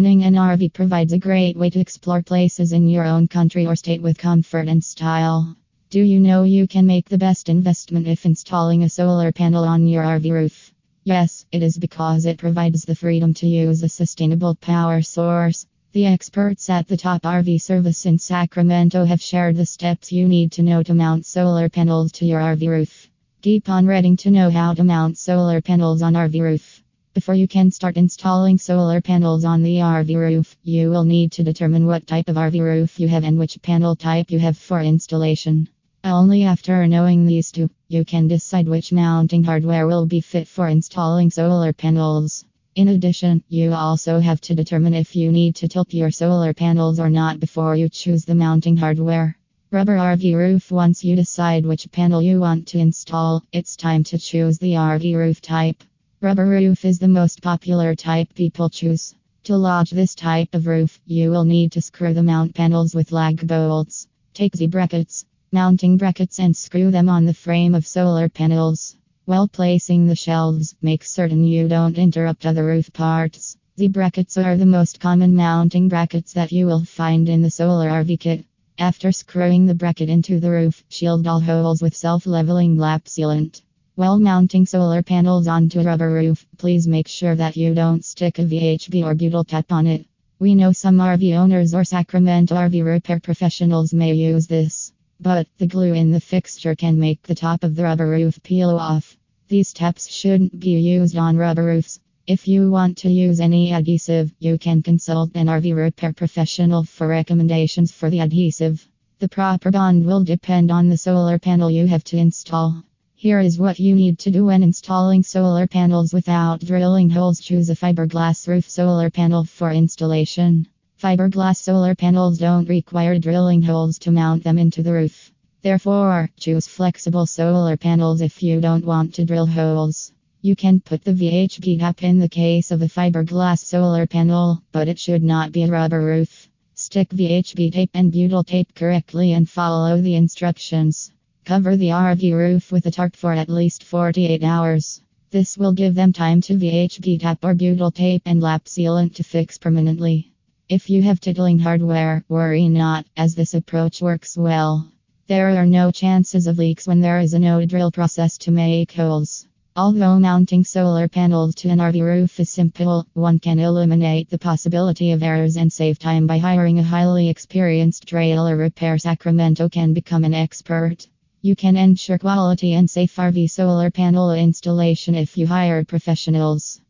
Owning an RV provides a great way to explore places in your own country or state with comfort and style. Do you know you can make the best investment if installing a solar panel on your RV roof? Yes, it is because it provides the freedom to use a sustainable power source. The experts at the top RV service in Sacramento have shared the steps you need to know to mount solar panels to your RV roof. Keep on reading to know how to mount solar panels on RV roof. Before you can start installing solar panels on the RV roof, you will need to determine what type of RV roof you have and which panel type you have for installation. Only after knowing these two, you can decide which mounting hardware will be fit for installing solar panels. In addition, you also have to determine if you need to tilt your solar panels or not before you choose the mounting hardware. Rubber RV roof Once you decide which panel you want to install, it's time to choose the RV roof type. Rubber roof is the most popular type people choose. To lodge this type of roof, you will need to screw the mount panels with lag bolts. Take Z brackets, mounting brackets, and screw them on the frame of solar panels. While placing the shelves, make certain you don't interrupt other roof parts. Z brackets are the most common mounting brackets that you will find in the solar RV kit. After screwing the bracket into the roof, shield all holes with self leveling lap sealant. While mounting solar panels onto a rubber roof, please make sure that you don't stick a VHB or butyl cap on it. We know some RV owners or Sacramento RV repair professionals may use this, but the glue in the fixture can make the top of the rubber roof peel off. These taps shouldn't be used on rubber roofs. If you want to use any adhesive, you can consult an RV repair professional for recommendations for the adhesive. The proper bond will depend on the solar panel you have to install. Here is what you need to do when installing solar panels without drilling holes. Choose a fiberglass roof solar panel for installation. Fiberglass solar panels don't require drilling holes to mount them into the roof. Therefore, choose flexible solar panels if you don't want to drill holes. You can put the VHB cap in the case of a fiberglass solar panel, but it should not be a rubber roof. Stick VHB tape and butyl tape correctly and follow the instructions. Cover the RV roof with a tarp for at least 48 hours. This will give them time to VHB tap or butyl tape and lap sealant to fix permanently. If you have tilting hardware, worry not, as this approach works well. There are no chances of leaks when there is a no drill process to make holes. Although mounting solar panels to an RV roof is simple, one can eliminate the possibility of errors and save time by hiring a highly experienced trailer repair. Sacramento can become an expert. You can ensure quality and safe RV solar panel installation if you hire professionals.